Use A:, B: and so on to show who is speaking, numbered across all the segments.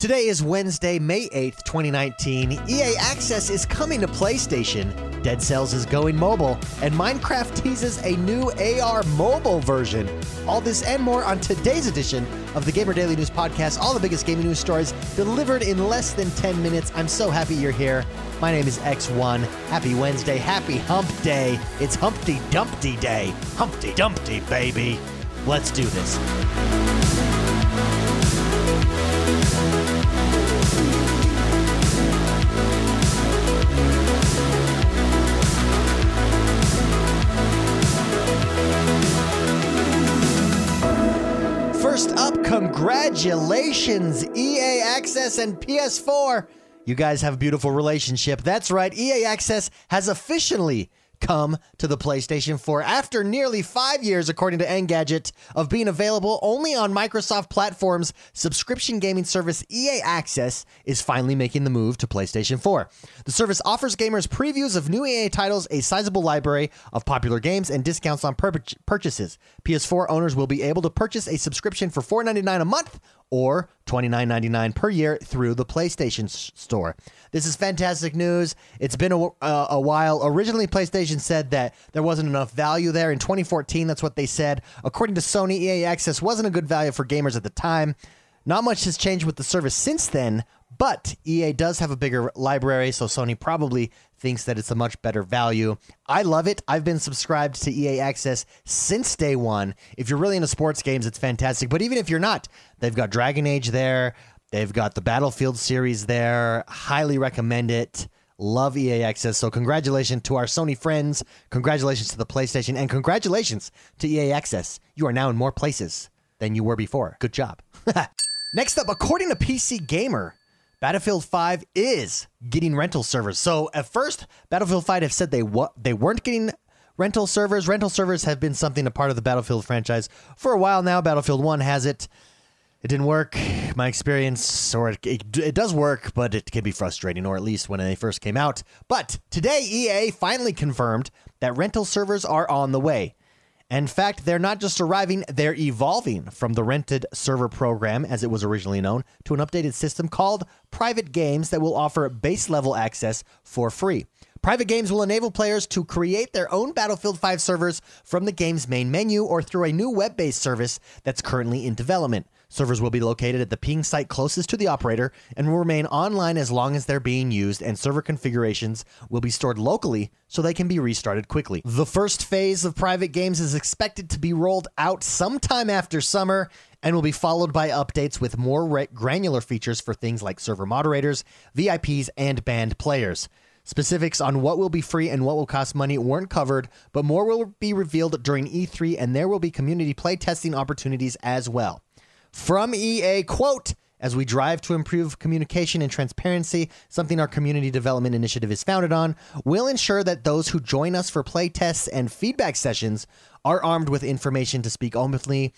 A: Today is Wednesday, May 8th, 2019. EA Access is coming to PlayStation. Dead Cells is going mobile, and Minecraft teases a new AR mobile version. All this and more on today's edition of the Gamer Daily News Podcast. All the biggest gaming news stories delivered in less than 10 minutes. I'm so happy you're here. My name is X1. Happy Wednesday. Happy Hump Day. It's Humpty Dumpty Day. Humpty Dumpty, baby. Let's do this. Congratulations, EA Access and PS4. You guys have a beautiful relationship. That's right, EA Access has officially come to the PlayStation 4 after nearly five years, according to Engadget, of being available only on Microsoft platforms. Subscription gaming service EA Access is finally making the move to PlayStation 4. The service offers gamers previews of new EA titles, a sizable library of popular games, and discounts on pur- purchases. PS4 owners will be able to purchase a subscription for $4.99 a month or $29.99 per year through the PlayStation Store. This is fantastic news. It's been a, uh, a while. Originally, PlayStation said that there wasn't enough value there. In 2014, that's what they said. According to Sony, EA Access wasn't a good value for gamers at the time. Not much has changed with the service since then, but EA does have a bigger library, so Sony probably thinks that it's a much better value. I love it. I've been subscribed to EA Access since day one. If you're really into sports games, it's fantastic. But even if you're not, they've got Dragon Age there, they've got the Battlefield series there. Highly recommend it. Love EA Access. So, congratulations to our Sony friends. Congratulations to the PlayStation. And congratulations to EA Access. You are now in more places than you were before. Good job. Next up, according to PC Gamer, Battlefield 5 is getting rental servers. So at first, Battlefield 5 have said they wa- they weren't getting rental servers. Rental servers have been something a part of the Battlefield franchise for a while now. Battlefield 1 has it. It didn't work. My experience, or it, it, it does work, but it can be frustrating, or at least when they first came out. But today, EA finally confirmed that rental servers are on the way. In fact, they're not just arriving, they're evolving from the rented server program, as it was originally known, to an updated system called Private Games that will offer base level access for free. Private Games will enable players to create their own Battlefield 5 servers from the game's main menu or through a new web based service that's currently in development. Servers will be located at the ping site closest to the operator and will remain online as long as they're being used, and server configurations will be stored locally so they can be restarted quickly. The first phase of private games is expected to be rolled out sometime after summer and will be followed by updates with more re- granular features for things like server moderators, VIPs, and banned players. Specifics on what will be free and what will cost money weren't covered, but more will be revealed during E3 and there will be community play testing opportunities as well. From EA, quote, as we drive to improve communication and transparency, something our community development initiative is founded on, we'll ensure that those who join us for play tests and feedback sessions are armed with information to speak openly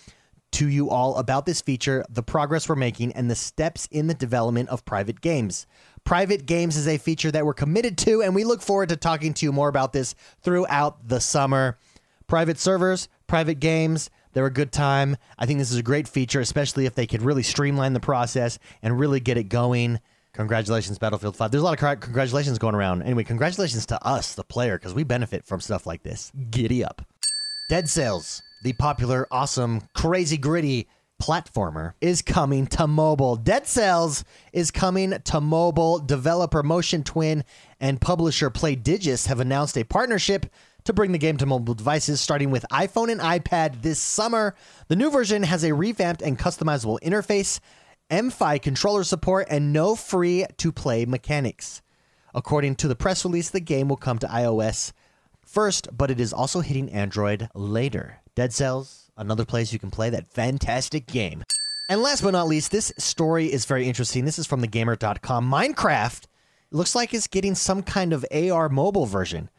A: to you all about this feature, the progress we're making, and the steps in the development of private games. Private games is a feature that we're committed to, and we look forward to talking to you more about this throughout the summer. Private servers, private games, they're a good time. I think this is a great feature, especially if they could really streamline the process and really get it going. Congratulations, Battlefield 5. There's a lot of congratulations going around. Anyway, congratulations to us, the player, because we benefit from stuff like this. Giddy up. Dead Cells, the popular, awesome, crazy, gritty platformer, is coming to mobile. Dead Cells is coming to mobile. Developer Motion Twin and publisher Playdigious have announced a partnership to bring the game to mobile devices, starting with iPhone and iPad this summer. The new version has a revamped and customizable interface, MFI controller support, and no free to play mechanics. According to the press release, the game will come to iOS first, but it is also hitting Android later. Dead Cells, another place you can play that fantastic game. And last but not least, this story is very interesting. This is from thegamer.com. Minecraft looks like it's getting some kind of AR mobile version.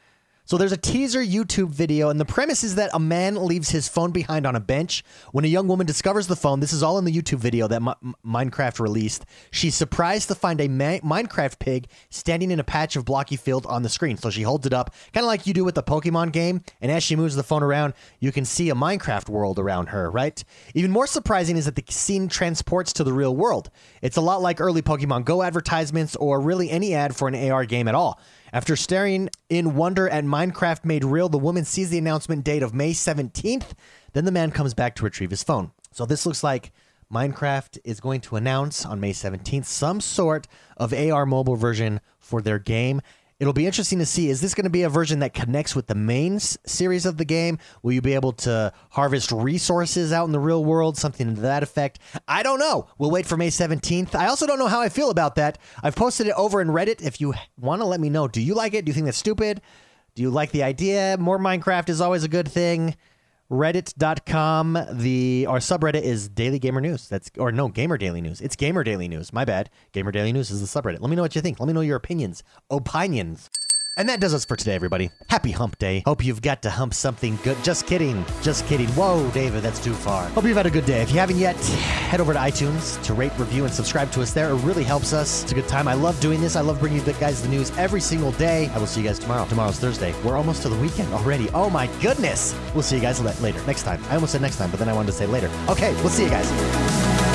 A: So there's a teaser YouTube video, and the premise is that a man leaves his phone behind on a bench. When a young woman discovers the phone, this is all in the YouTube video that M- Minecraft released. She's surprised to find a Ma- Minecraft pig standing in a patch of blocky field on the screen. So she holds it up, kind of like you do with the Pokemon game. And as she moves the phone around, you can see a Minecraft world around her, right? Even more surprising is that the scene transports to the real world. It's a lot like early Pokemon Go advertisements or really any ad for an AR game at all. After staring in wonder at Minecraft Made Real, the woman sees the announcement date of May 17th. Then the man comes back to retrieve his phone. So this looks like Minecraft is going to announce on May 17th some sort of AR mobile version for their game. It'll be interesting to see is this going to be a version that connects with the main series of the game? Will you be able to harvest resources out in the real world, something to that effect? I don't know. We'll wait for May 17th. I also don't know how I feel about that. I've posted it over in Reddit. If you want to let me know, do you like it? Do you think that's stupid? Do you like the idea? More Minecraft is always a good thing reddit.com the our subreddit is daily gamer news. That's or no gamer daily news. It's gamer daily news. My bad. Gamer daily news is the subreddit. Let me know what you think. Let me know your opinions. Opinions and that does us for today, everybody. Happy hump day. Hope you've got to hump something good. Just kidding. Just kidding. Whoa, David, that's too far. Hope you've had a good day. If you haven't yet, head over to iTunes to rate, review, and subscribe to us there. It really helps us. It's a good time. I love doing this. I love bringing you guys the news every single day. I will see you guys tomorrow. Tomorrow's Thursday. We're almost to the weekend already. Oh my goodness. We'll see you guys later. Next time. I almost said next time, but then I wanted to say later. Okay, we'll see you guys.